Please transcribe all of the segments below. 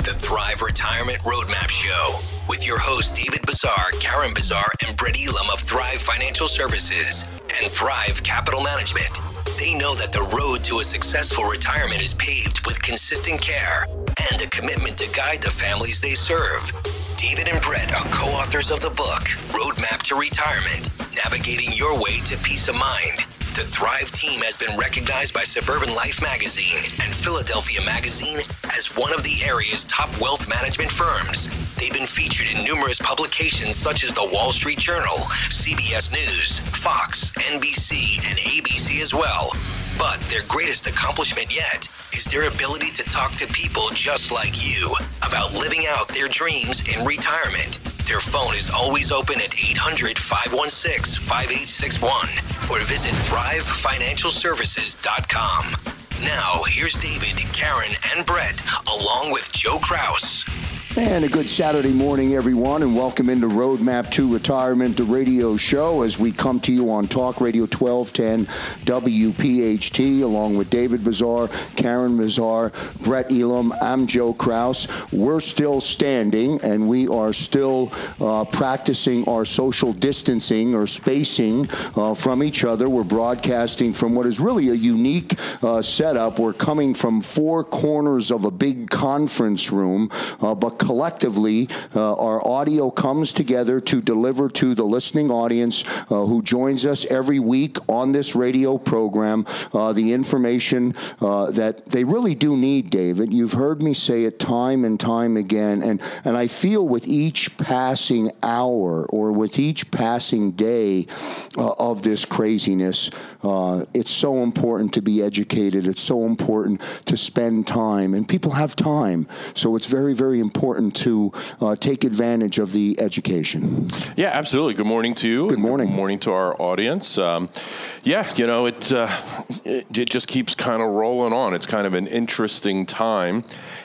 The Thrive Retirement Roadmap Show with your hosts David Bezar, Karen Bezar, and Brett Elam of Thrive Financial Services and Thrive Capital Management. They know that the road to a successful retirement is paved with consistent care and a commitment to guide the families they serve. David and Brett are co authors of the book, Roadmap to Retirement Navigating Your Way to Peace of Mind. The Thrive team has been recognized by Suburban Life magazine and Philadelphia magazine as one of the area's top wealth management firms. They've been featured in numerous publications such as the Wall Street Journal, CBS News, Fox, NBC, and ABC as well. But their greatest accomplishment yet is their ability to talk to people just like you about living out their dreams in retirement. Their phone is always open at 800 516 5861 or visit thrivefinancialservices.com. Now, here's David, Karen, and Brett, along with Joe Kraus. And a good Saturday morning, everyone, and welcome into Roadmap to Retirement, the radio show, as we come to you on Talk Radio 1210 WPHT, along with David Bezar, Karen Bezar, Brett Elam. I'm Joe Kraus. We're still standing, and we are still uh, practicing our social distancing or spacing uh, from each other. We're broadcasting from what is really a unique uh, setup. We're coming from four corners of a big conference room, uh, but collectively, uh, our audio comes together to deliver to the listening audience uh, who joins us every week on this radio program uh, the information that they really do need, David. You've heard me say it time and time again, and, and I feel with each passing hour or with each passing day uh, of this craziness, uh, it's so important to be educated. It's so important to spend time, and people have time. So it's very, very important to uh, take advantage of the education. Yeah, absolutely. Good morning to you. Good morning. Good morning to our audience. Um, yeah, you know, it, uh, it, it just keeps kind of rolling on. It's kind of an interesting time,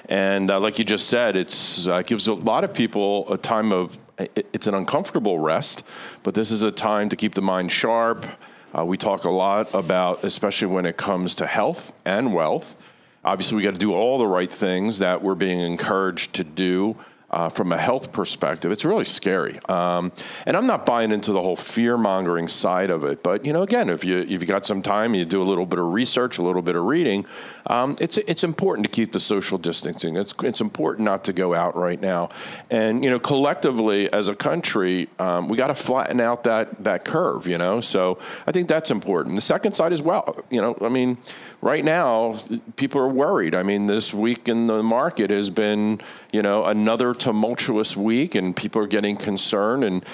and uh, like you just said, it uh, gives a lot of people a time of. It's an uncomfortable rest, but this is a time to keep the mind sharp. Uh, we talk a lot about, especially when it comes to health and wealth obviously we got to do all the right things that we're being encouraged to do uh, from a health perspective, it's really scary. Um, and I'm not buying into the whole fear mongering side of it. But you know, again, if you if you got some time, you do a little bit of research, a little bit of reading. Um, it's it's important to keep the social distancing. It's it's important not to go out right now. And you know, collectively as a country, um, we got to flatten out that that curve. You know, so I think that's important. The second side as well. You know, I mean, right now people are worried. I mean, this week in the market has been you know another tumultuous week and people are getting concerned and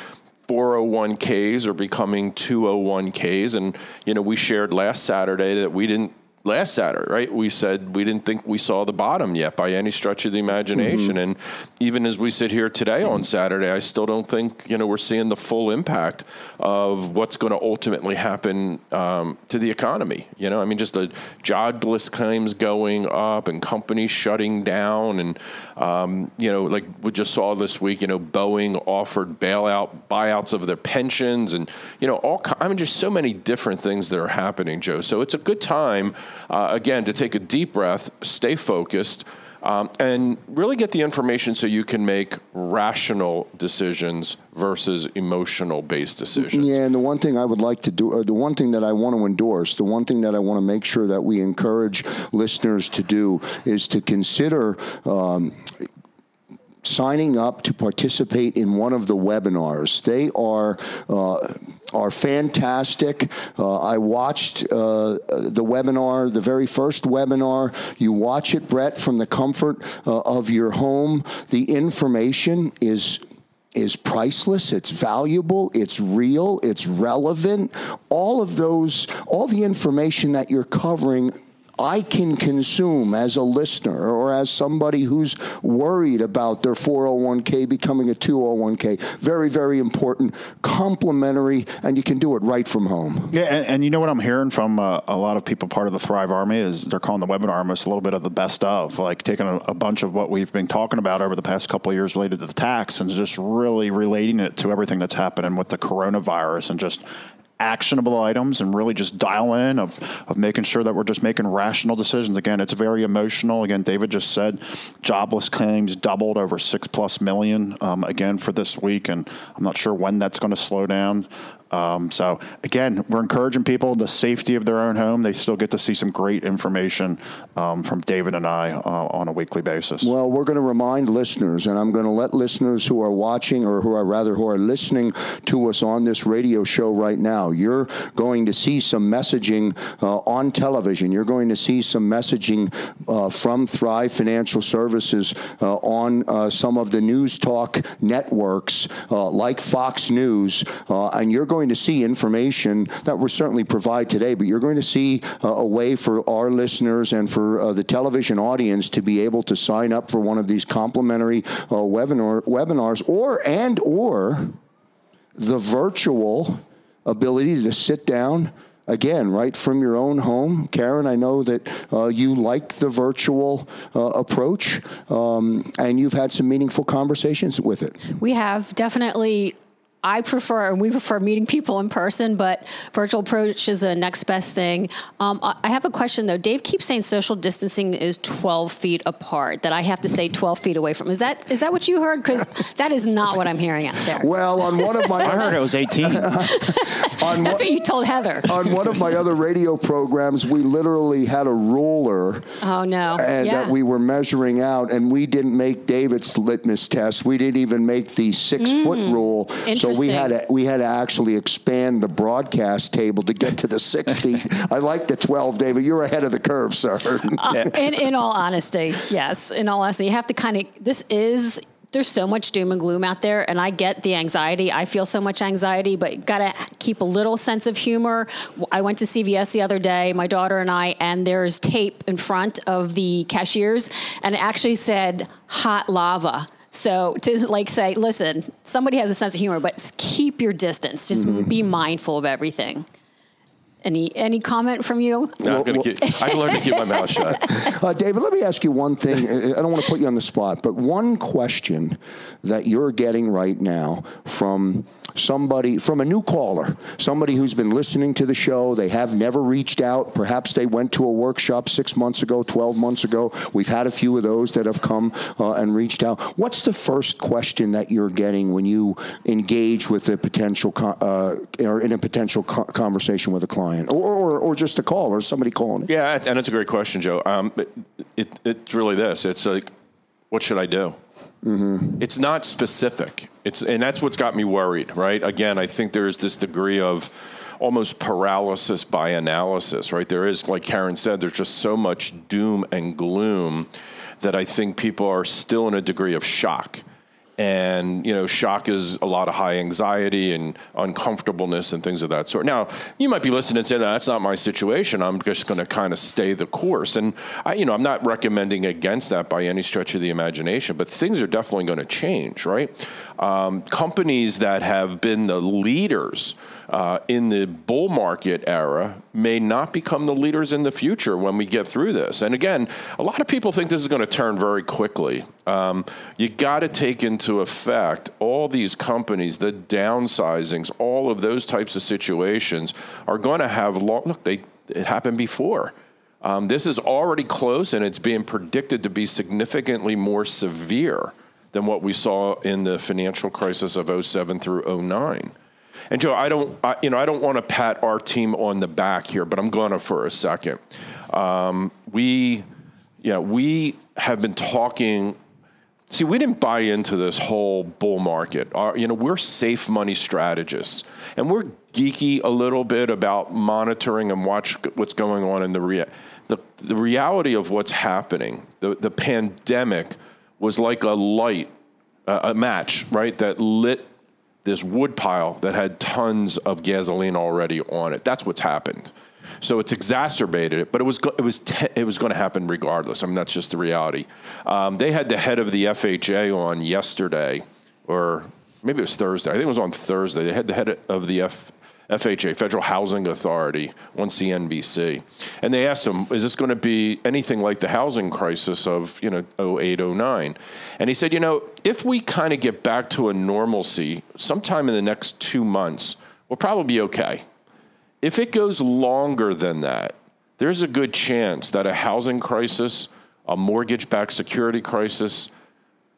401ks are becoming 201ks and you know we shared last saturday that we didn't last Saturday, right? We said we didn't think we saw the bottom yet by any stretch of the imagination. Mm-hmm. And even as we sit here today on Saturday, I still don't think, you know, we're seeing the full impact of what's going to ultimately happen um, to the economy. You know, I mean, just the jobless claims going up and companies shutting down. And, um, you know, like we just saw this week, you know, Boeing offered bailout, buyouts of their pensions and, you know, all, I mean, just so many different things that are happening, Joe. So it's a good time uh, again, to take a deep breath, stay focused, um, and really get the information so you can make rational decisions versus emotional based decisions. Yeah, and the one thing I would like to do, the one thing that I want to endorse, the one thing that I want to make sure that we encourage listeners to do is to consider um, signing up to participate in one of the webinars. They are uh, are fantastic. Uh, I watched uh, the webinar, the very first webinar. You watch it, Brett, from the comfort uh, of your home. The information is is priceless, it's valuable, it's real, it's relevant. All of those, all the information that you're covering I can consume as a listener or as somebody who's worried about their 401k becoming a 201k. Very, very important, complementary, and you can do it right from home. Yeah, and, and you know what I'm hearing from uh, a lot of people part of the Thrive Army is they're calling the webinar almost a little bit of the best of, like taking a, a bunch of what we've been talking about over the past couple years related to the tax and just really relating it to everything that's happening with the coronavirus and just actionable items and really just dial in of, of making sure that we're just making rational decisions. Again, it's very emotional. Again, David just said jobless claims doubled over six plus million um, again for this week, and I'm not sure when that's going to slow down. Um, so again, we're encouraging people the safety of their own home. They still get to see some great information um, from David and I uh, on a weekly basis. Well, we're going to remind listeners, and I'm going to let listeners who are watching, or who are rather who are listening to us on this radio show right now, you're going to see some messaging uh, on television. You're going to see some messaging uh, from Thrive Financial Services uh, on uh, some of the news talk networks uh, like Fox News, and you're going going to see information that we certainly provide today, but you're going to see uh, a way for our listeners and for uh, the television audience to be able to sign up for one of these complimentary uh, webinar webinars, or and or the virtual ability to sit down again, right from your own home. Karen, I know that uh, you like the virtual uh, approach, um, and you've had some meaningful conversations with it. We have definitely I prefer, and we prefer meeting people in person, but virtual approach is the next best thing. Um, I have a question though. Dave keeps saying social distancing is 12 feet apart, that I have to stay 12 feet away from. Is that is that what you heard? Because that is not what I'm hearing out there. Well, on one of my. I heard it was 18. on That's one, what you told Heather. On one of my other radio programs, we literally had a ruler. Oh, no. And yeah. that we were measuring out, and we didn't make David's litmus test. We didn't even make the six mm. foot rule. So we had to we had to actually expand the broadcast table to get to the six feet. I like the twelve, David. You're ahead of the curve, sir. Uh, in in all honesty, yes. In all honesty, you have to kind of. This is there's so much doom and gloom out there and i get the anxiety i feel so much anxiety but gotta keep a little sense of humor i went to cvs the other day my daughter and i and there's tape in front of the cashiers and it actually said hot lava so to like say, listen, somebody has a sense of humor, but keep your distance. Just mm-hmm. be mindful of everything. Any any comment from you? No, I'm keep, I learned to keep my mouth shut. Uh, David, let me ask you one thing. I don't want to put you on the spot, but one question that you're getting right now from somebody from a new caller, somebody who's been listening to the show. They have never reached out. Perhaps they went to a workshop six months ago, 12 months ago. We've had a few of those that have come uh, and reached out. What's the first question that you're getting when you engage with a potential uh, or in a potential co- conversation with a client or, or, or just a call or somebody calling? Yeah, and it's a great question, Joe. Um, it, it, it's really this. It's like, what should I do? Mm-hmm. It's not specific. It's and that's what's got me worried. Right. Again, I think there is this degree of almost paralysis by analysis. Right. There is, like Karen said, there's just so much doom and gloom that I think people are still in a degree of shock and you know shock is a lot of high anxiety and uncomfortableness and things of that sort. Now you might be listening and saying that's not my situation. I'm just going to kind of stay the course. And i you know i'm not recommending against that by any stretch of the imagination but things are definitely going to change right? Um, companies that have been the leaders uh, in the bull market era may not become the leaders in the future when we get through this. And again, a lot of people think this is going to turn very quickly. Um, you got to take into effect all these companies, the downsizings, all of those types of situations are going to have long. Look, they it happened before. Um, this is already close, and it's being predicted to be significantly more severe than what we saw in the financial crisis of 07 through 09. And Joe, I don't, I, you know, I don't want to pat our team on the back here, but I'm going to for a second. Um, we, yeah, we have been talking See, we didn't buy into this whole bull market. Our, you know, we're safe money strategists, and we're geeky a little bit about monitoring and watch what's going on in the rea- the, the reality of what's happening. The the pandemic was like a light, uh, a match, right, that lit this wood pile that had tons of gasoline already on it. That's what's happened. So it's exacerbated it, but it was go- it was te- it was going to happen regardless. I mean, that's just the reality. Um, they had the head of the FHA on yesterday, or maybe it was Thursday. I think it was on Thursday. They had the head of the F- FHA, Federal Housing Authority, on CNBC, and they asked him, "Is this going to be anything like the housing crisis of you know 08, 09? And he said, "You know, if we kind of get back to a normalcy sometime in the next two months, we'll probably be okay." If it goes longer than that, there's a good chance that a housing crisis, a mortgage backed security crisis,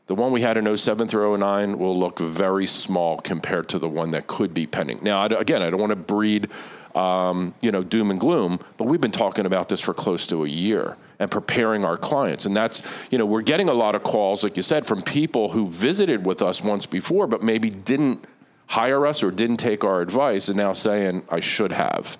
the one we had in 07 through 09 will look very small compared to the one that could be pending. Now, again, I don't want to breed, um, you know, doom and gloom, but we've been talking about this for close to a year and preparing our clients. And that's, you know, we're getting a lot of calls, like you said, from people who visited with us once before, but maybe didn't hire us or didn't take our advice and now saying I should have.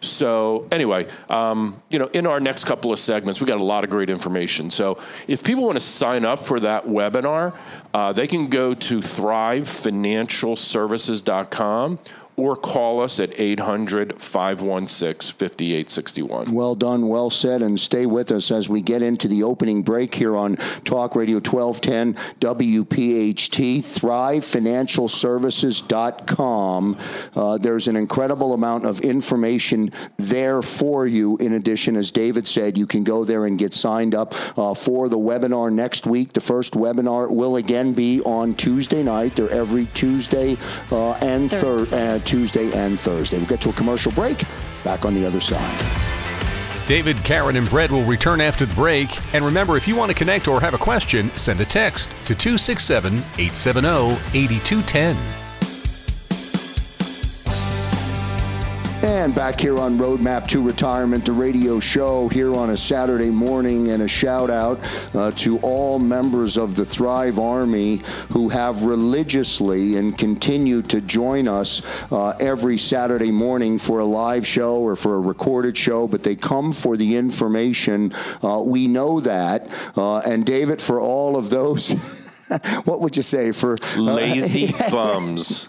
So anyway, um, you know, in our next couple of segments, we got a lot of great information. So if people want to sign up for that webinar, uh, they can go to thrivefinancialservices.com or call us at 800 516 5861. Well done, well said, and stay with us as we get into the opening break here on Talk Radio 1210 WPHT, thrivefinancialservices.com. Uh, there's an incredible amount of information there for you. In addition, as David said, you can go there and get signed up uh, for the webinar next week. The first webinar will again be on Tuesday night. They're every Tuesday uh, and Thursday. Tuesday and Thursday. We'll get to a commercial break. Back on the other side. David, Karen, and Brett will return after the break. And remember, if you want to connect or have a question, send a text to 267 870 8210. And back here on Roadmap to Retirement, the radio show here on a Saturday morning, and a shout out uh, to all members of the Thrive Army who have religiously and continue to join us uh, every Saturday morning for a live show or for a recorded show, but they come for the information. Uh, we know that. Uh, and David, for all of those, what would you say for uh, lazy bums?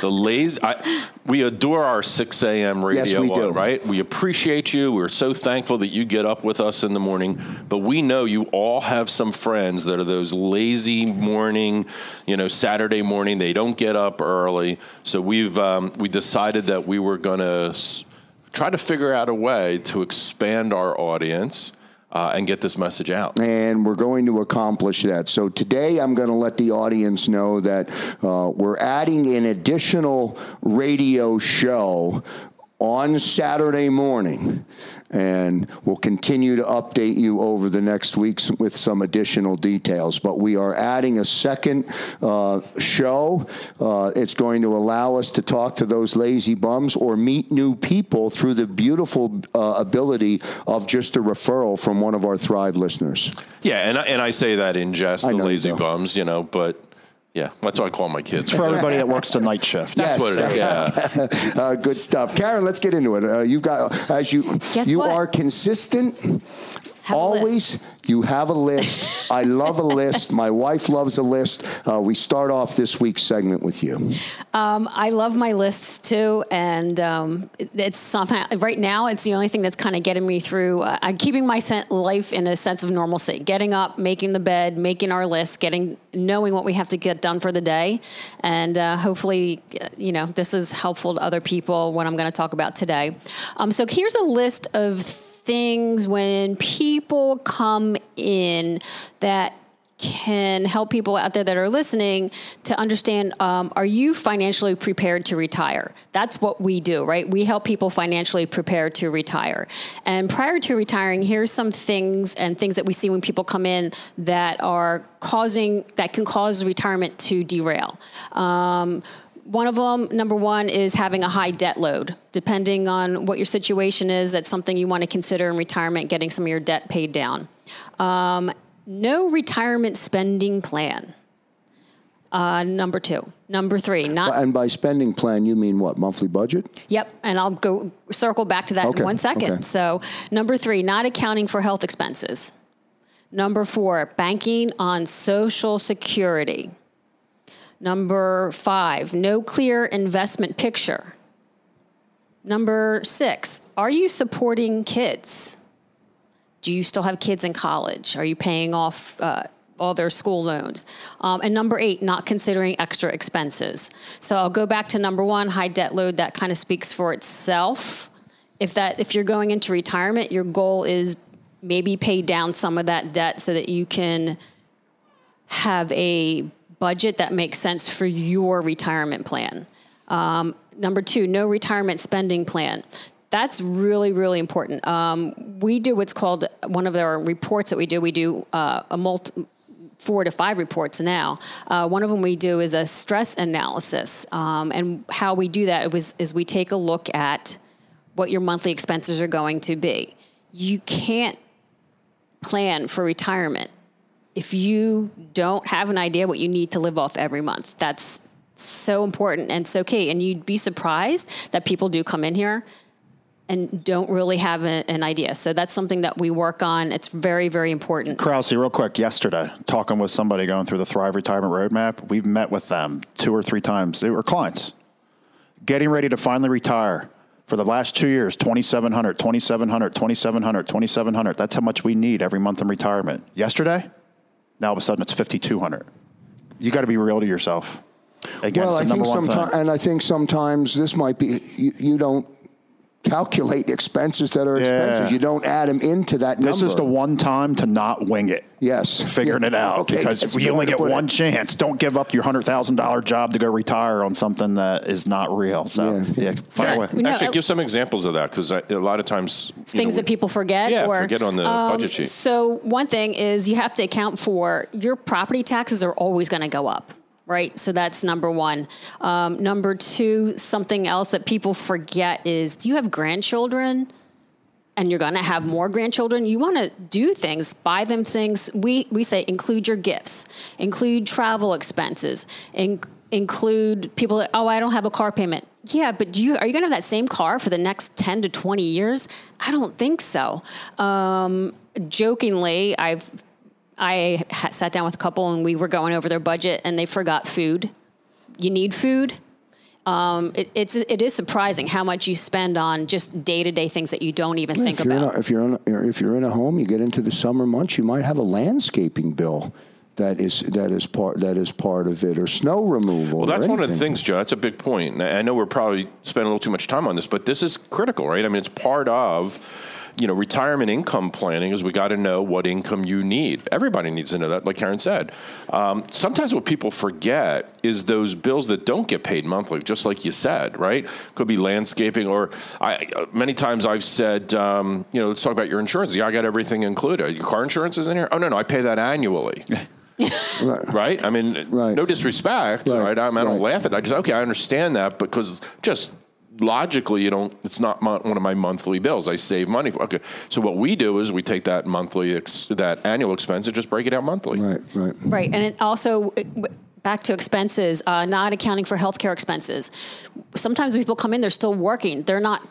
The lazy. I, we adore our 6 a.m. radio, yes, we do. right? We appreciate you. We're so thankful that you get up with us in the morning. But we know you all have some friends that are those lazy morning, you know, Saturday morning. They don't get up early. So we've um, we decided that we were going to s- try to figure out a way to expand our audience uh, and get this message out. And we're going to accomplish that. So today I'm going to let the audience know that uh, we're adding an additional radio show on Saturday morning and we'll continue to update you over the next weeks with some additional details. But we are adding a second uh, show. Uh, it's going to allow us to talk to those lazy bums or meet new people through the beautiful uh, ability of just a referral from one of our Thrive listeners. Yeah, and I, and I say that in jest, the lazy bums, you know, but. Yeah, that's what I call my kids. It's for everybody that works the night shift. That's Yes. what it is. Yeah. Uh, good stuff, Karen. Let's get into it. Uh, you've got as you Guess you what? are consistent. Have Always, you have a list. I love a list. My wife loves a list. Uh, we start off this week's segment with you. Um, I love my lists too, and um, it- it's somehow right now it's the only thing that's kind of getting me through. Uh, I'm keeping my sen- life in a sense of normalcy. Getting up, making the bed, making our list, getting knowing what we have to get done for the day, and uh, hopefully, uh, you know, this is helpful to other people. What I'm going to talk about today. Um, so here's a list of things when people come in that can help people out there that are listening to understand um, are you financially prepared to retire? That's what we do right? We help people financially prepare to retire. And prior to retiring here's some things and things that we see when people come in that are causing that can cause retirement to derail. Um, one of them, number one, is having a high debt load. Depending on what your situation is, that's something you want to consider in retirement, getting some of your debt paid down. Um, no retirement spending plan. Uh, number two. Number three, not. And by spending plan, you mean what? Monthly budget? Yep, and I'll go circle back to that Okay, in one second. okay. So, number three, not accounting for health expenses. Number four, banking on Social Security. Number five, no clear investment picture. Number six, are you supporting kids? Do you still have kids in college? Are you paying off uh, all their school loans? Um, and number eight, not considering extra expenses. So I'll go back to number one, high debt load. That kind of speaks for itself. If that, if you're going into retirement, your goal is maybe pay down some of that debt so that you can have a budget that makes sense for your retirement plan. Um, number two, no retirement spending plan. That's really, really important. Um, we do what's called one of our reports that we do. We do uh, a multi, four to five reports now. Uh, one of them we do is a stress analysis, um, and how we do that was is we take a look at what your monthly expenses are going to be. You can't plan for retirement if you don't have an idea what you need to live off every month. That's so important and so key. And you'd be surprised that people do come in here and don't really have a, an idea. So that's something that we work on. It's very, very important. Krause, real quick, yesterday, talking with somebody going through the Thrive Retirement Roadmap, we've met with them two or three times. They were clients getting ready to finally retire. For the last two years, 2,700, 2,700, 2,700, 2,700. That's how much we need every month in retirement. Yesterday, now all of a sudden it's 5,200. You got to be real to yourself. Again, well, I think number one thing. sometimes, and I think sometimes this might be you, you don't calculate expenses that are expenses. Yeah. You don't add them into that number. This is the one time to not wing it. Yes. Figuring Yeah. it out Okay, because that's a we only get put it. one chance. Don't give up your hundred thousand dollar job to go retire on something that is not real. So Yeah. yeah, fire Yeah. away. No, Actually, uh, give some examples of that because a lot of times you things know, that people forget Yeah, or um, forget on the budget sheet. So one thing is you have to account for your property taxes are always going to go up. Right, so that's number one. Um, number two, something else that people forget is: Do you have grandchildren? and you're going to have more grandchildren, you want to do things, buy them things. We we say include your gifts, include travel expenses, in, include people that oh I don't have a car payment. Yeah, but do you are you going to have that same car for the next 10 to 20 years? I don't think so. Um, jokingly, I've I ha- sat down with a couple and we were going over their budget and they forgot food. You need food. Um, it, it's it is surprising how much you spend on just day to day things that you don't even think if you're, in about. a, if you're in a, if you're in a home, you get into the summer months, you might have a landscaping bill that is that is part that is part of it, or snow removal. Well, that's one of the things, Joe. That's a big point. I know we're probably spending a little too much time on this, but this is critical, right? I mean, it's part of you know retirement income planning. Is we got to know what income you need. Everybody needs to know that, like Karen said. Um, sometimes what people forget is those bills that don't get paid monthly, just like you said, right? Could be landscaping, or I many times I've said, um, you know, let's talk about your insurance. Yeah, I got everything included. Your car insurance is in here. Oh no, no, I pay that annually. right? I mean, Right. no disrespect, Right. right? I, mean, I don't laugh at that. I just okay, I understand that because just logically, you don't. It's not my, one of my monthly bills. I save money. For, okay, so what we do is we take that monthly, ex, that annual expense, and just break it out monthly. Right, right. Right, and it also it- back to expenses, uh, not accounting for healthcare expenses. Sometimes people come in, they're still working. They're not.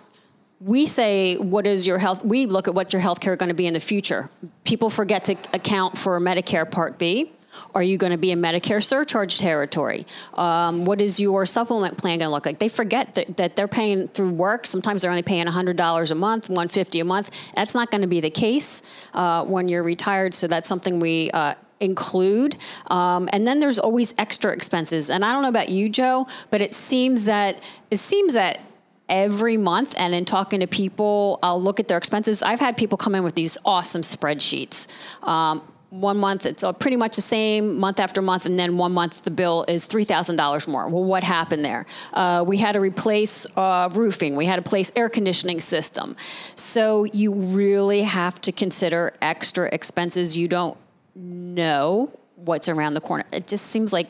We say, what is your health? We look at what your healthcare going to be in the future. People forget to account for Medicare Part B. Are you going to be in Medicare surcharge territory? Um, what is your supplement plan going to look like? They forget that, that they're paying through work. Sometimes they're only paying $100 a month, 150 a month. That's not going to be the case uh, when you're retired. So that's something we uh, include. Um, and then there's always extra expenses. And I don't know about you, Joe, but it seems that it seems that every month and in talking to people i'll look at their expenses i've had people come in with these awesome spreadsheets um, one month it's pretty much the same month after month and then one month the bill is $3000 more. Well what happened there? Uh, we had to replace uh, roofing. We had to place air conditioning system. So you really have to consider extra expenses. You don't know what's around the corner. It just seems like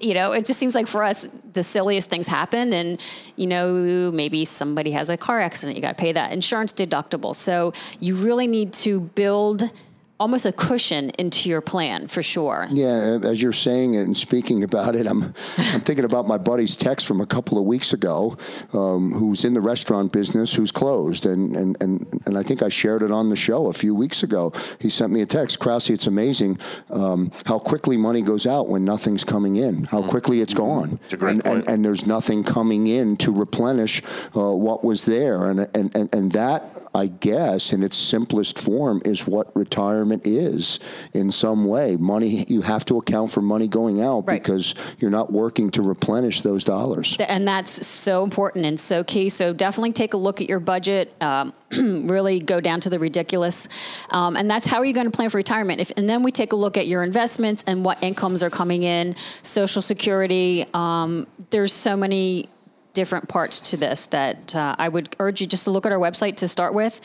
you know, it just seems like for us, the silliest things happen. And, you know, maybe somebody has a car accident, you got to pay that. Insurance deductible. So you really need to build almost a cushion into your plan for sure. Yeah, as you're saying it and speaking about it, I'm I'm thinking about my buddy's text from a couple of weeks ago, um, who's in the restaurant business, who's closed, and, and and and I think I shared it on the show a few weeks ago. He sent me a text, Krause. It's amazing um, how quickly money goes out when nothing's coming in. How quickly it's gone. It's a great and, point. and, and there's nothing coming in to replenish uh, what was there, and and and, and that. I guess in its simplest form is what retirement is in some way. Money, you have to account for money going out Right. because you're not working to replenish those dollars. And that's so important and so key. So definitely take a look at your budget. Um, really go down to the ridiculous, um, and that's how are you going to plan for retirement. If, and then we take a look at your investments and what incomes are coming in, Social Security. Um, there's so many different parts to this that uh, I would urge you just to look at our website to start with.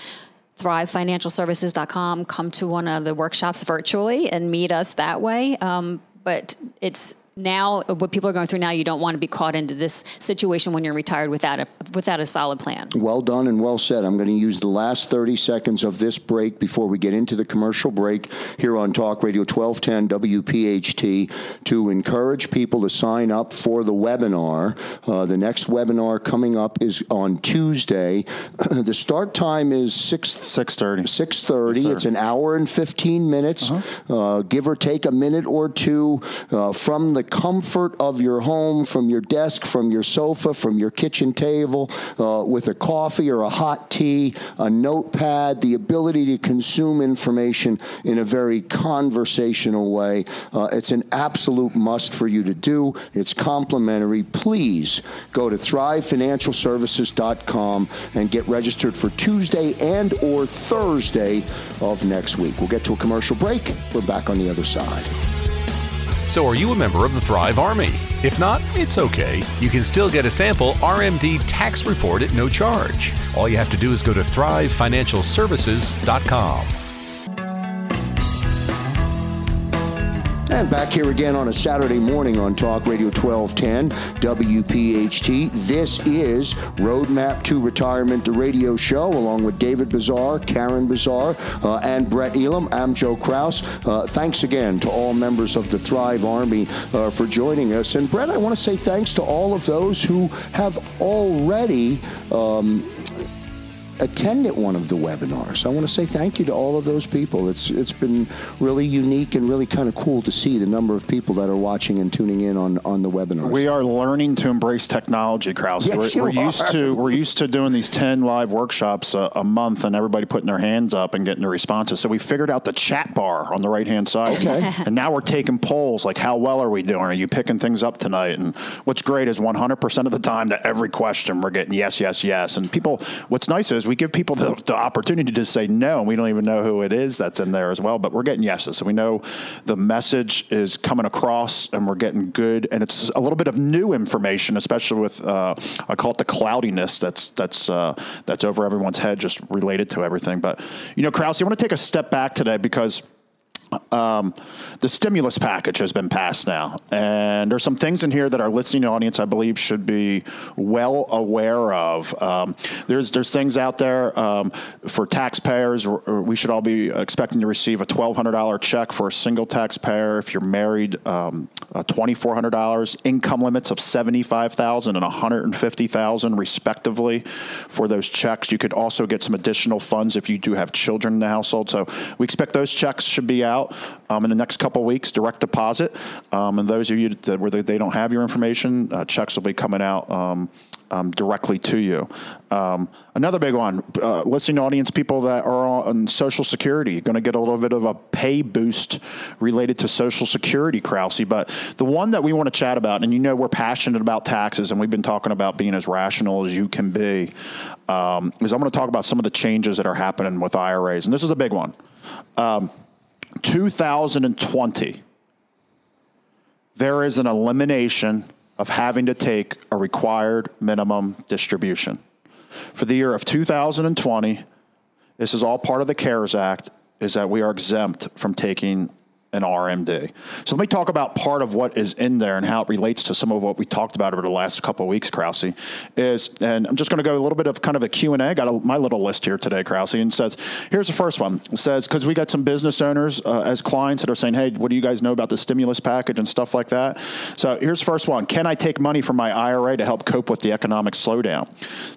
ThriveFinancialServices.com. Come to one of the workshops virtually and meet us that way. Um, but it's now what people are going through now. You don't want to be caught into this situation when you're retired without a without a solid plan. Well done and well said. I'm going to use the last 30 seconds of this break before we get into the commercial break here on Talk Radio 1210 WPHT to encourage people to sign up for the webinar. Uh, the next webinar coming up is on Tuesday. the start time is 6 Six thirty. 6.30 Yes, it's an hour and 15 minutes uh, give or take a minute or two uh, from the comfort of your home from your desk from your sofa from your kitchen table uh, with a coffee or a hot tea a notepad the ability to consume information in a very conversational way. Uh, it's an absolute must for you to do. It's complimentary. Please go to thrivefinancialservices.com and get registered for tuesday and or thursday of next week. We'll get to a commercial break. We're back on the other side So, are you a member of the Thrive Army? If not, it's okay. You can still get a sample RMD tax report at no charge. All you have to do is go to thrivefinancialservices.com. And back here again on a Saturday morning on Talk Radio 1210 WPHT. This is Roadmap to Retirement, the radio show, along with David Bezar, Karen Bezar, uh, and Brett Elam. I'm Joe Kraus. Uh, thanks again to all members of the Thrive Army uh, for joining us. And Brett, I want to say thanks to all of those who have already. Um, attended one of the webinars. I want to say thank you to all of those people. It's it's been really unique and really kind of cool to see the number of people that are watching and tuning in on on the webinars. We are learning to embrace technology, Kraus. Yes, we're, we're used to we're used to doing these ten live workshops a, a month and everybody putting their hands up and getting the responses. So we figured out the chat bar on the right hand side. Okay. and now we're taking polls like how well are we doing? Are you picking things up tonight? And what's great is 100% of the time that every question we're getting yes, yes, yes. And people, what's nice is we give people the, the opportunity to say no, and we don't even know who it is that's in there as well. But we're getting yeses, so we know the message is coming across, and we're getting good. And it's a little bit of new information, especially with uh, I call it the cloudiness that's that's uh, that's over everyone's head, just related to everything. But you know, Krause, I want to take a step back today because um, the stimulus package has been passed now, and there's some things in here that our listening audience, I believe, should be well aware of. Um, there's there's things out there um, for taxpayers. We should all be expecting to receive a $1,200 check for a single taxpayer. If you're married, um, uh, $2,400. Income limits of $75,000 and 150,000 respectively for those checks. You could also get some additional funds if you do have children in the household. So we expect those checks should be out um, in the next couple weeks, direct deposit. Um, and those of you that where they, don't have your information, uh, checks will be coming out. Um, um, directly to you. Um, another big one, uh, listening audience, people that are on Social Security, going to get a little bit of a pay boost related to Social Security, Krause. But the one that we want to chat about, and you know we're passionate about taxes, and we've been talking about being as rational as you can be, um, is I'm going to talk about some of the changes that are happening with IRAs, and this is a big one. Um, 2020, there is an elimination of having to take a required minimum distribution. For the year of 2020, this is all part of the CARES Act, is that we are exempt from taking an RMD. So let me talk about part of what is in there and how it relates to some of what we talked about over the last couple of weeks, Krause. Is and I'm just going to go a little bit of kind of a Q&A. got a, my little list here today, Krause, and says, here's the first one. It says, because we got some business owners uh, as clients that are saying, hey, what do you guys know about the stimulus package and stuff like that? So here's the first one. Can I take money from my IRA to help cope with the economic slowdown?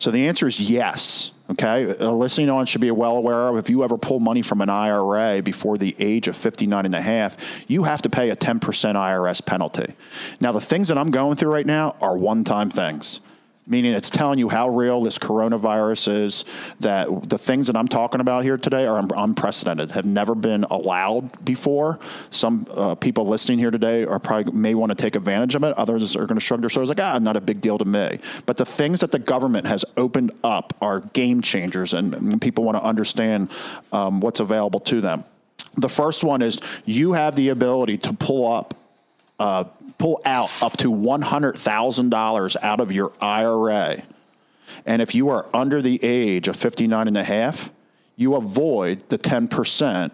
So the answer is yes. Okay, a listening on should be well aware of if you ever pull money from an IRA before the age of 59 and a half, you have to pay a 10% IRS penalty. Now, the things that I'm going through right now are one time things meaning it's telling you how real this coronavirus is. That the things that I'm talking about here today are unprecedented, have never been allowed before. Some uh, people listening here today are probably may want to take advantage of it. Others are going to shrug their shoulders like, ah, not a big deal to me. But the things that the government has opened up are game changers, and people want to understand um, what's available to them. The first one is you have the ability to pull up uh, pull out up to $100,000 out of your IRA. And if you are under the age of 59 and a half, you avoid the 10%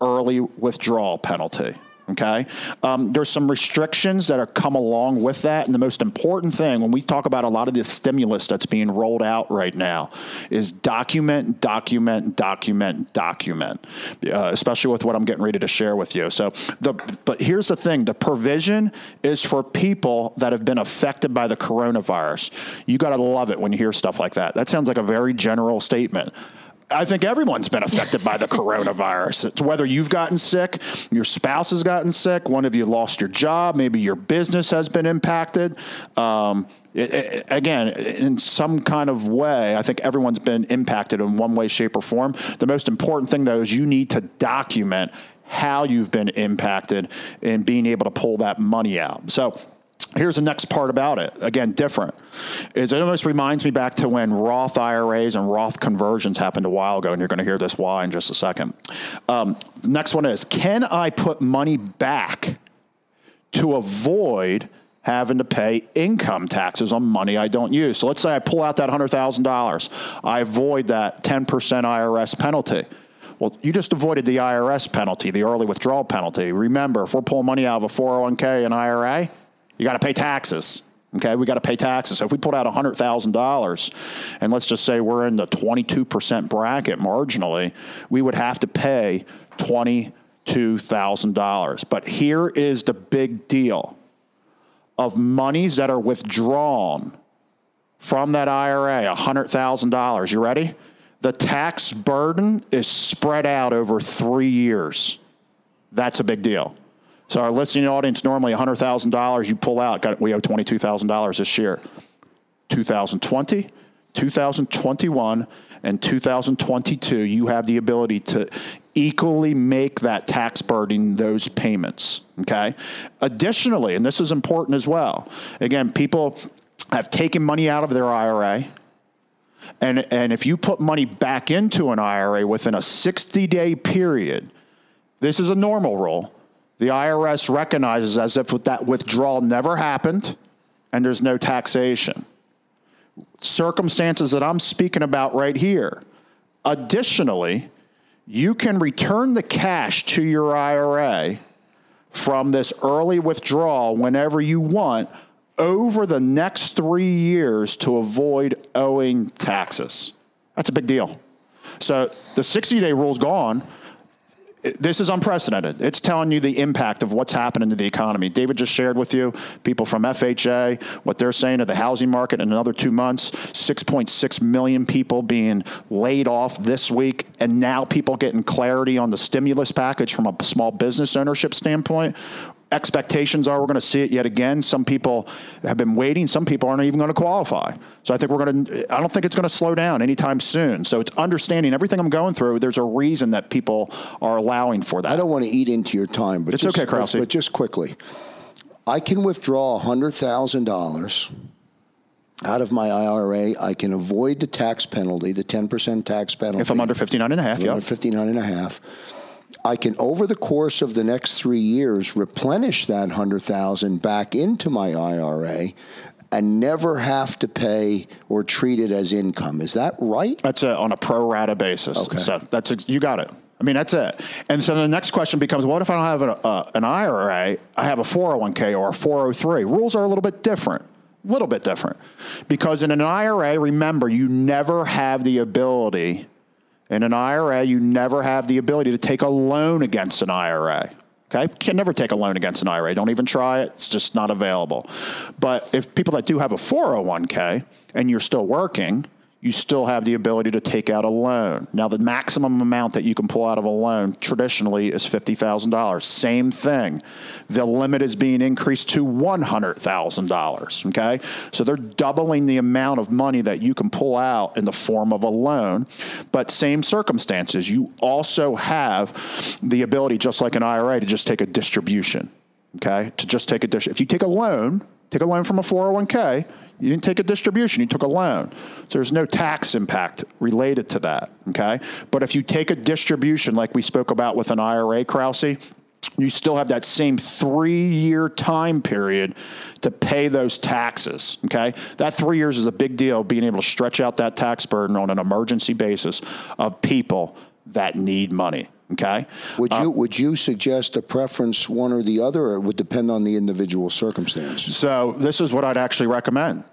early withdrawal penalty. Okay. Um, there's some restrictions that are come along with that. And the most important thing when we talk about a lot of the stimulus that's being rolled out right now is document, document, document, document, uh, especially with what I'm getting ready to share with you. So, the, but here's the thing the provision is for people that have been affected by the coronavirus. You got to love it when you hear stuff like that. That sounds like a very general statement. I think everyone's been affected by the coronavirus. It's whether you've gotten sick, your spouse has gotten sick, one of you lost your job, maybe your business has been impacted. Um, it, it, again, in some kind of way, I think everyone's been impacted in one way, shape, or form. The most important thing, though, is you need to document how you've been impacted and being able to pull that money out. So, Here's the next part about it. Again, different. Is it almost reminds me back to when Roth IRAs and Roth conversions happened a while ago, and you're going to hear this why in just a second. Um, next one is Can I put money back to avoid having to pay income taxes on money I don't use? So let's say I pull out that $100,000, I avoid that 10% IRS penalty. Well, you just avoided the IRS penalty, the early withdrawal penalty. Remember, if we're pulling money out of a 401k and IRA, you got to pay taxes. Okay, we got to pay taxes. So if we put out $100,000 and let's just say we're in the 22% bracket marginally, we would have to pay $22,000. But here is the big deal of monies that are withdrawn from that IRA, $100,000. You ready? The tax burden is spread out over three years. That's a big deal. So our listening audience normally $100,000 you pull out. Got, we owe $22,000 this year. 2020, 2021, and 2022, you have the ability to equally make that tax burden those payments. Okay. Additionally, and this is important as well. Again, people have taken money out of their IRA. And, and if you put money back into an IRA within a 60 day period, this is a normal rule the IRS recognizes as if that withdrawal never happened and there's no taxation. Circumstances that I'm speaking about right here. Additionally, you can return the cash to your IRA from this early withdrawal whenever you want over the next three years to avoid owing taxes. That's a big deal. So the 60 day rule is gone this is unprecedented. It's telling you the impact of what's happening to the economy. David just shared with you people from FHA, what they're saying of the housing market in another two months 6.6 million people being laid off this week, and now people getting clarity on the stimulus package from a small business ownership standpoint expectations are we're going to see it yet again. Some people have been waiting. Some people aren't even going to qualify. So I think we're going to, I don't think it's going to slow down anytime soon. So it's understanding everything I'm going through. There's a reason that people are allowing for that. I don't want to eat into your time, but it's just, okay, Krause. But, just quickly, I can withdraw $100,000 out of my IRA. I can avoid the tax penalty, the 10% tax penalty. If I'm under 59 and a half, yeah. Under 59 and a half I can, over the course of the next three years, replenish that hundred thousand back into my IRA and never have to pay or treat it as income. Is that right? That's a, on a pro rata basis. Okay. So that's a, you got it. I mean, that's it. And so the next question becomes what if I don't have an, uh, an IRA? I have a 401k or a 403. Rules are a little bit different. A little bit different. Because in an IRA, remember, you never have the ability, in an IRA, you never have the ability to take a loan against an IRA. Okay, can never take a loan against an IRA. Don't even try it. It's just not available. But if people that do have a 401k and you're still working, you still have the ability to take out a loan. Now, the maximum amount that you can pull out of a loan traditionally is $50,000. Same thing. The limit is being increased to $100,000. Okay. So they're doubling the amount of money that you can pull out in the form of a loan. But same circumstances, you also have the ability, just like an IRA, to just take a distribution. Okay. To just take a dish. If you take a loan, take a loan from a 401k, you didn't take a distribution, you took a loan. So there's no tax impact related to that. Okay. But if you take a distribution, like we spoke about with an IRA, Krause, you still have that same three year time period to pay those taxes. Okay. That three years is a big deal, being able to stretch out that tax burden on an emergency basis of people that need money. Okay. Would you um, would you suggest a preference one or the other, or it would depend on the individual circumstance? So this is what I'd actually recommend: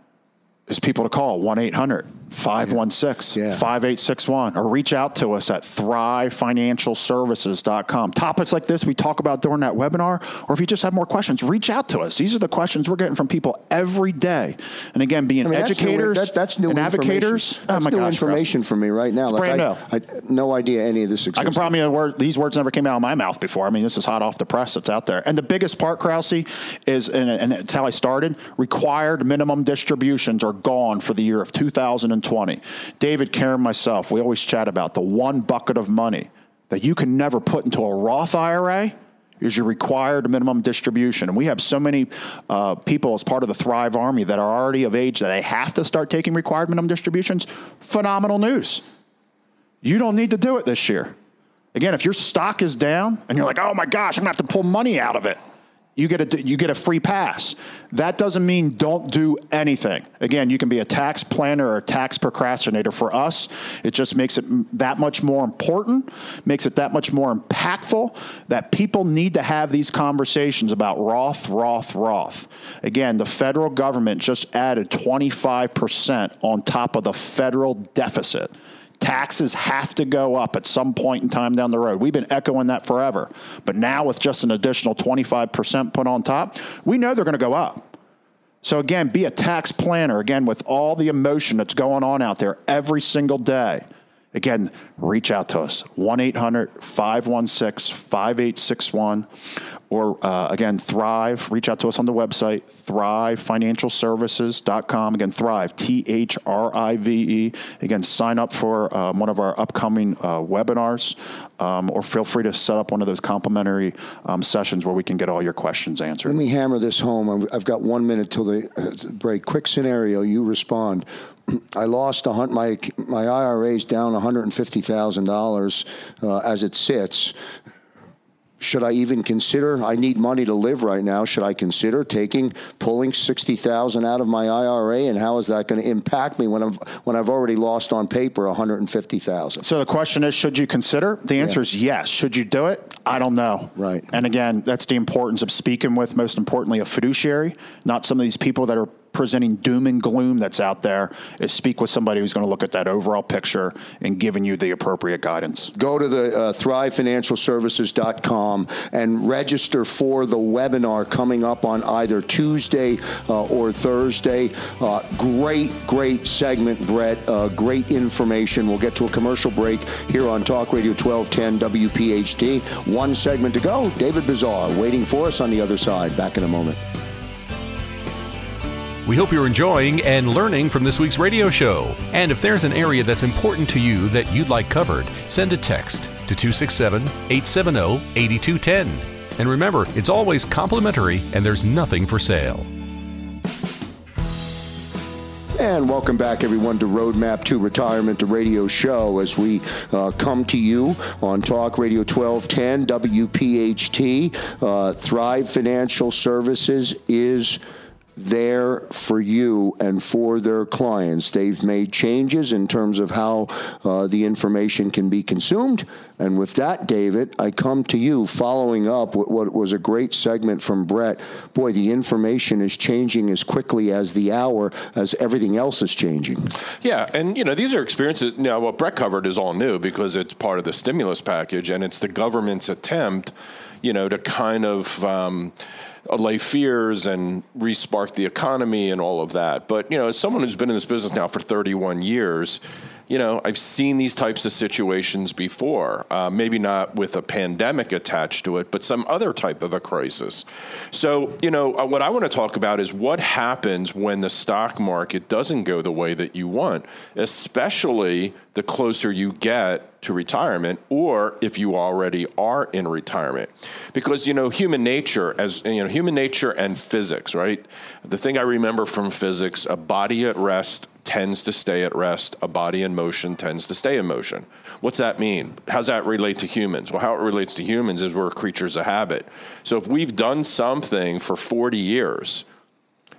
is people to call 1 800 516 5861 or reach out to us at thrivefinancialservices.com. Topics like this we talk about during that webinar, or if you just have more questions, reach out to us. These are the questions we're getting from people every day. And again, being I mean, educators that's new, that, that's new and that's oh new gosh, information for me right now. It's like brand I, new. I, no idea any of this exists. I can promise you word, these words never came out of my mouth before. I mean, this is hot off the press that's out there. And the biggest part, Krause, is, and, and it's how I started, required minimum distributions are gone for the year of 2020. 2020. David, Karen, myself, we always chat about the one bucket of money that you can never put into a Roth IRA is your required minimum distribution. And we have so many uh, people as part of the Thrive Army that are already of age that they have to start taking required minimum distributions. Phenomenal news. You don't need to do it this year. Again, if your stock is down and you're like, oh my gosh, I'm gonna have to pull money out of it you get a you get a free pass. That doesn't mean don't do anything. Again, you can be a tax planner or a tax procrastinator. For us, it just makes it that much more important, makes it that much more impactful that people need to have these conversations about Roth, Roth, Roth. Again, the federal government just added 25% on top of the federal deficit. Taxes have to go up at some point in time down the road. We've been echoing that forever. But now, with just an additional 25% put on top, we know they're going to go up. So, again, be a tax planner, again, with all the emotion that's going on out there every single day. Again, reach out to us 1 800 516 5861 or uh, again, Thrive. Reach out to us on the website, thrivefinancialservices.com. Again, Thrive, T H R I V E. Again, sign up for um, one of our upcoming uh, webinars um, or feel free to set up one of those complimentary um, sessions where we can get all your questions answered. Let me hammer this home. I've got one minute till the uh, break. Quick scenario, you respond. I lost a hunt. My my IRA is down one hundred and fifty thousand uh, dollars as it sits should I even consider? I need money to live right now. Should I consider taking pulling sixty thousand out of my IRA, and how is that going to impact me when I've when I've already lost on paper one hundred and fifty thousand? So the question is, should you consider? The answer yeah. is yes. Should you do it? I don't know. Right. And again, that's the importance of speaking with, most importantly, a fiduciary, not some of these people that are presenting doom and gloom that's out there is speak with somebody who's going to look at that overall picture and giving you the appropriate guidance. Go to the uh, thrivefinancialservices.com and register for the webinar coming up on either Tuesday uh, or Thursday. Uh, great, great segment, Brett. Uh, great information. We'll get to a commercial break here on Talk Radio 1210 WPHT. One segment to go. David Bezar waiting for us on the other side. Back in a moment. We hope you're enjoying and learning from this week's radio show. And if there's an area that's important to you that you'd like covered, send a text to 267 870 8210. And remember, it's always complimentary and there's nothing for sale. And welcome back, everyone, to Roadmap to Retirement, the radio show, as we uh, come to you on Talk Radio 1210 WPHT. Uh, Thrive Financial Services is there for you and for their clients. They've made changes in terms of how uh, the information can be consumed. And with that, David, I come to you following up with what was a great segment from Brett. Boy, the information is changing as quickly as the hour as everything else is changing. Yeah, and you know these are experiences. Now, what Brett covered is all new because it's part of the stimulus package, and it's the government's attempt, you know, to kind of. Um, allay fears and respark the economy and all of that. But you know, as someone who's been in this business now for 31 years, you know, I've seen these types of situations before. Uh, maybe not with a pandemic attached to it, but some other type of a crisis. So, you know, uh, what I want to talk about is what happens when the stock market doesn't go the way that you want, especially the closer you get to retirement or if you already are in retirement because you know human nature as you know human nature and physics right the thing i remember from physics a body at rest tends to stay at rest. A body in motion tends to stay in motion. What's that mean? How's that relate to humans? Well, how it relates to humans is we're creatures of habit. So if we've done something for 40 years,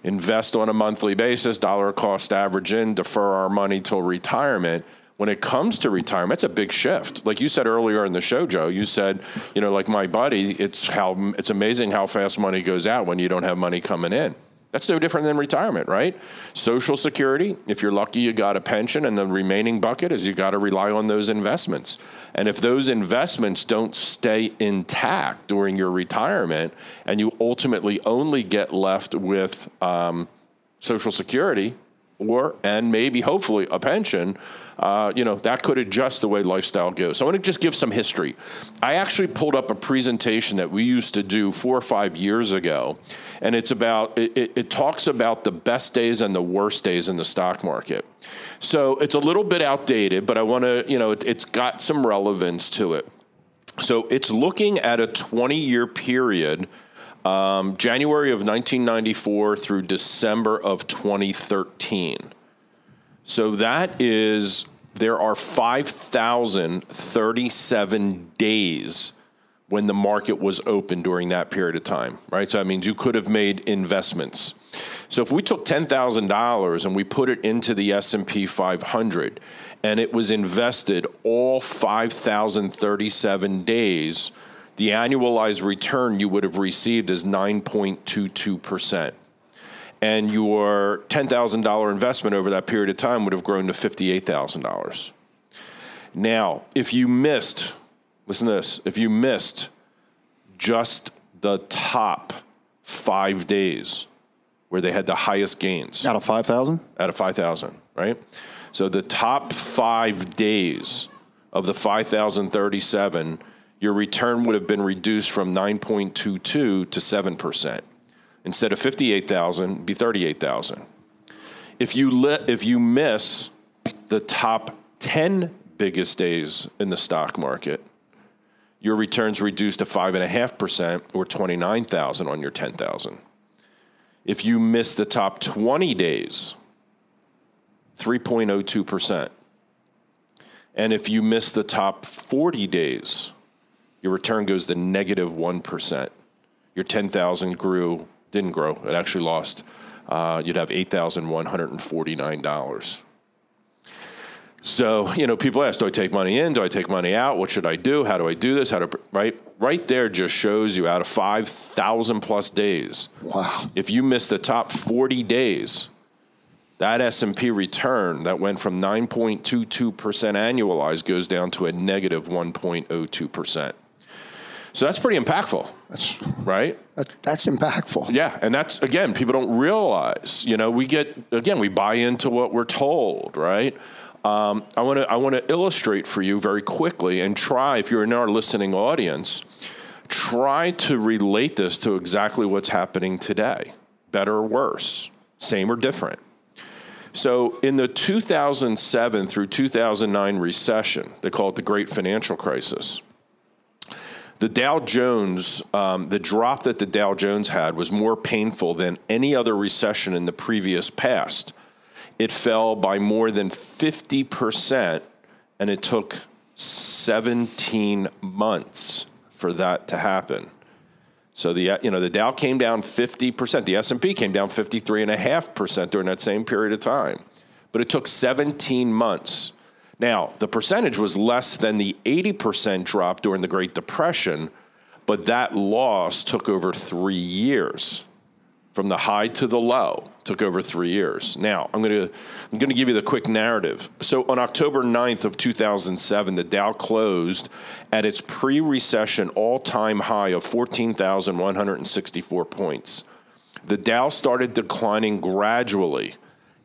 invest on a monthly basis, dollar cost average in, defer our money till retirement. When it comes to retirement, it's a big shift. Like you said earlier in the show, Joe, you said, you know, like my buddy, it's how it's amazing how fast money goes out when you don't have money coming in. That's no different than retirement, right? Social Security, if you're lucky, you got a pension, and the remaining bucket is you got to rely on those investments. And if those investments don't stay intact during your retirement, and you ultimately only get left with um, Social Security, or and maybe hopefully a pension, uh, you know that could adjust the way lifestyle goes. So I want to just give some history. I actually pulled up a presentation that we used to do four or five years ago, and it's about it, it, it talks about the best days and the worst days in the stock market. So it's a little bit outdated, but I want to you know it, it's got some relevance to it. So it's looking at a 20 year period um, January of 1994 through December of 2013. So that is, there are 5,037 days when the market was open during that period of time, right? So that means you could have made investments. So if we took $10,000 and we put it into the S&P 500 and it was invested all 5,037 days, the annualized return you would have received is 9.22%. And your $10,000 investment over that period of time would have grown to $58,000. Now, if you missed, listen to this, if you missed just the top five days where they had the highest gains. Out of 5,000? Out of 5,000, right? So the top five days of the 5,037 your return would have been reduced from 9.22 to 7%. Instead of 58,000, be 38,000. If you li- if you miss the top 10 biggest days in the stock market, your returns reduced to 5.5% or 29,000 on your 10,000. If you miss the top 20 days, 3.02%. And if you miss the top 40 days, your return goes to negative 1. Your 10,000 grew, didn't grow, it actually lost. Uh, you'd have $8,149. So, you know, people ask, do I take money in? Do I take money out? What should I do? How do I do this? How to, right? Right there just shows you out of 5,000 plus days. Wow. If you miss the top 40 days, that S&P return that went from 9.22% annualized goes down to a negative 1.02%. So that's pretty impactful. That's right. That, that's impactful. Yeah, and that's again, people don't realize. You know, we get again, we buy into what we're told, right? Um, I want to I want to illustrate for you very quickly and try if you're in our listening audience, try to relate this to exactly what's happening today, better or worse, same or different. So, in the 2007 through 2009 recession, they call it the Great Financial Crisis the Dow Jones, um, the drop that the Dow Jones had was more painful than any other recession in the previous past. It fell by more than 50%, and it took 17 months for that to happen. So the you know the Dow came down 50%, the S&P came down 53.5% during that same period of time. But it took 17 months. Now, the percentage was less than the 80% drop during the Great Depression, but that loss took over 3 years from the high to the low took over three years. Now I'm going to I'm going to give you the quick narrative. So on October 9th of 2007, the Dow closed at its pre-recession all-time high of 14,164 points. The Dow started declining gradually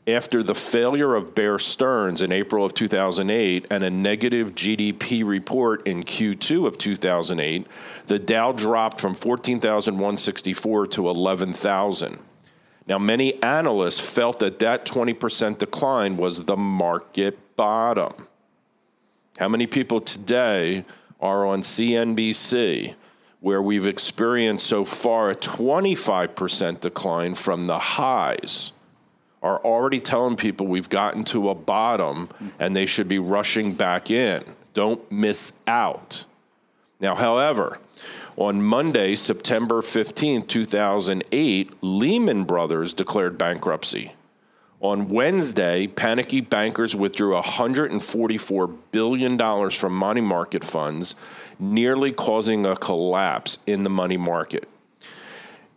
after the failure of Bear Stearns in April of 2008 and a negative GDP report in Q2 of 2008, the Dow dropped from 14,164 to 11,000. Now, many analysts felt that that 20% decline was the market bottom. How many people today are on CNBC where we've experienced so far a 25% decline from the highs? Are already telling people we've gotten to a bottom and they should be rushing back in. Don't miss out. Now, however, on Monday, September 15, 2008, Lehman Brothers declared bankruptcy. On Wednesday, panicky bankers withdrew $144 billion from money market funds, nearly causing a collapse in the money market.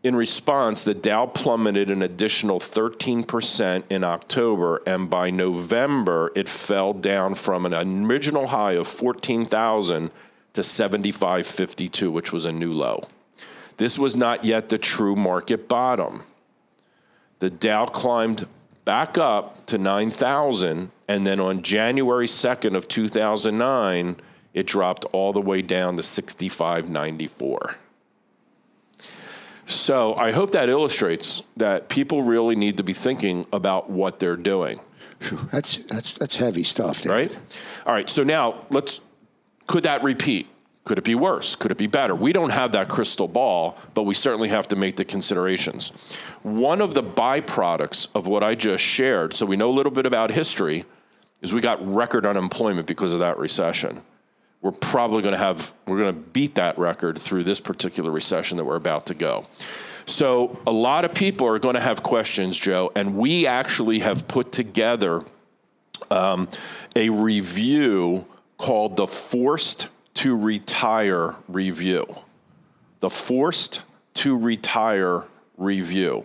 In response, the Dow plummeted an additional 13% in October, and by November, it fell down from an original high of 14,000 to 75.52, which was a new low. This was not yet the true market bottom. The Dow climbed back up to 9,000, and then on January 2nd of 2009, it dropped all the way down to 65.94. So I hope that illustrates that people really need to be thinking about what they're doing. That's that's that's heavy stuff, Dave. right? All right. So now let's. Could that repeat? Could it be worse? Could it be better? We don't have that crystal ball, but we certainly have to make the considerations. One of the byproducts of what I just shared, so we know a little bit about history, is we got record unemployment because of that recession we're probably going to have we're going to beat that record through this particular recession that we're about to go. So a lot of people are going to have questions, Joe, and we actually have put together um, a review called the Forced to Retire Review. The Forced to Retire Review.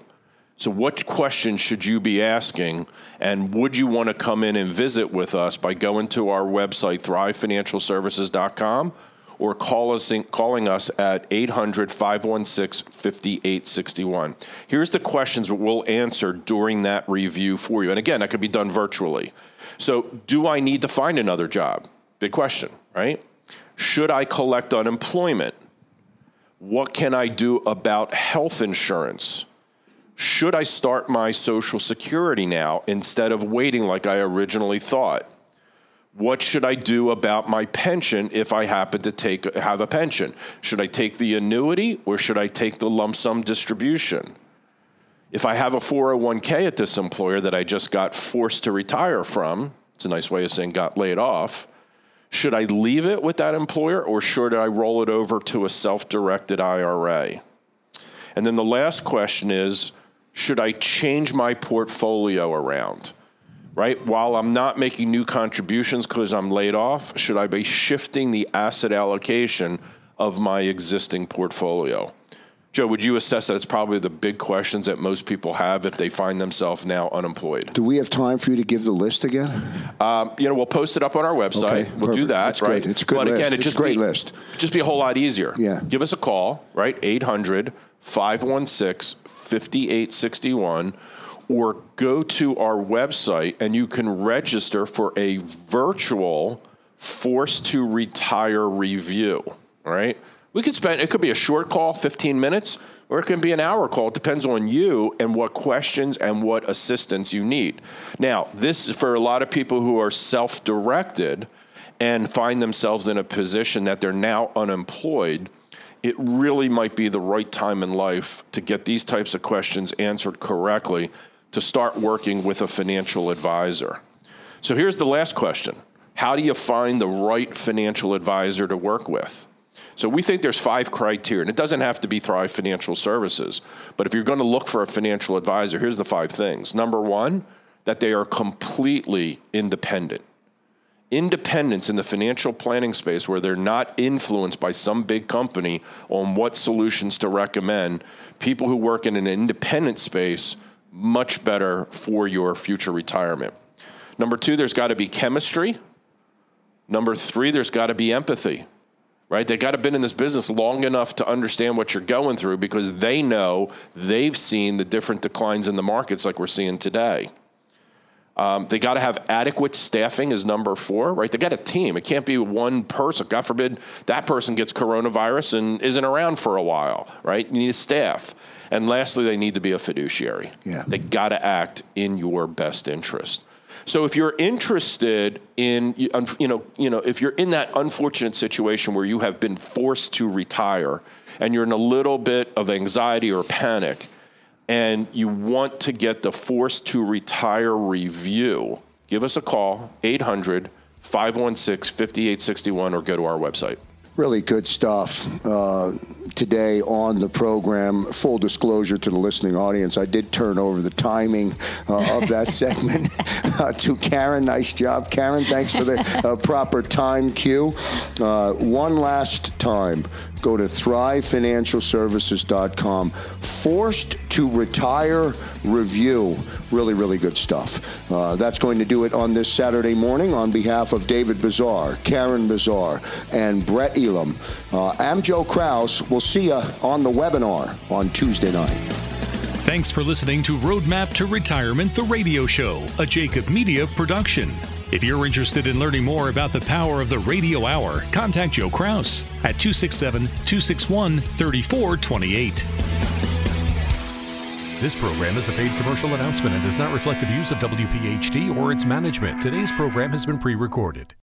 So, what questions should you be asking? And would you want to come in and visit with us by going to our website, thrivefinancialservices.com, or call us in, calling us at 800 516 5861? Here's the questions we'll answer during that review for you. And again, that could be done virtually. So, do I need to find another job? Big question, right? Should I collect unemployment? What can I do about health insurance? Should I start my Social Security now instead of waiting like I originally thought? What should I do about my pension if I happen to take have a pension? Should I take the annuity or should I take the lump sum distribution? If I have a 401k at this employer that I just got forced to retire from, it's a nice way of saying got laid off, should I leave it with that employer or should I roll it over to a self-directed IRA? And then the last question is should I change my portfolio around? Right? While I'm not making new contributions because I'm laid off, should I be shifting the asset allocation of my existing portfolio? Joe, would you assess that it's probably the big questions that most people have if they find themselves now unemployed? Do we have time for you to give the list again? Um, you know, we'll post it up on our website. Okay, we'll do that, That's right? good. It's a good but list. again, it It's a just great be, list. Just be a whole lot easier. Yeah. Give us a call, right? 800 516 5861 or go to our website and you can register for a virtual forced to retire review. Right. We could spend, it could be a short call, 15 minutes, or it can be an hour call. It depends on you and what questions and what assistance you need. Now, this is for a lot of people who are self directed and find themselves in a position that they're now unemployed it really might be the right time in life to get these types of questions answered correctly to start working with a financial advisor. So here's the last question How do you find the right financial advisor to work with? So we think there's five criteria, and it doesn't have to be Thrive Financial Services. But if you're going to look for a financial advisor, here's the five things. Number one, that they are completely independent. Independence in the financial planning space, where they're not influenced by some big company on what solutions to recommend. People who work in an independent space, much better for your future retirement. Number two, there's got to be chemistry. Number three, there's got to be empathy right? They got to been in this business long enough to understand what you're going through because they know they've seen the different declines in the markets like we're seeing today. Um, they got to have adequate staffing is number four, right? They got a team. It can't be one person. God forbid that person gets coronavirus and isn't around for a while, right? You need a staff. And lastly, they need to be a fiduciary. Yeah. They got to act in your best interest. So if you're interested in, you know, you know, if you're in that unfortunate situation where you have been forced to retire and you're in a little bit of anxiety or panic, and you want to get the forced to retire review, give us a call, 800 516 5861, or go to our website. Really good stuff uh, today on the program. Full disclosure to the listening audience, I did turn over the timing uh, of that segment uh, to Karen. Nice job, Karen. Thanks for the uh, proper time cue. Uh, one last time go to thrivefinancialservices.com. Forced to retire review. Really, really good stuff. Uh, that's going to do it on this Saturday morning on behalf of David Bezar, Karen Bezar, and Brett Elam. Uh, I'm Joe Kraus. We'll see you on the webinar on Tuesday night. Thanks for listening to Roadmap to Retirement, the radio show, a Jacob Media production. If you're interested in learning more about the power of the radio hour, contact Joe Kraus at 267 261 3428. This program is a paid commercial announcement and does not reflect the views of WPHT or its management. Today's program has been pre recorded.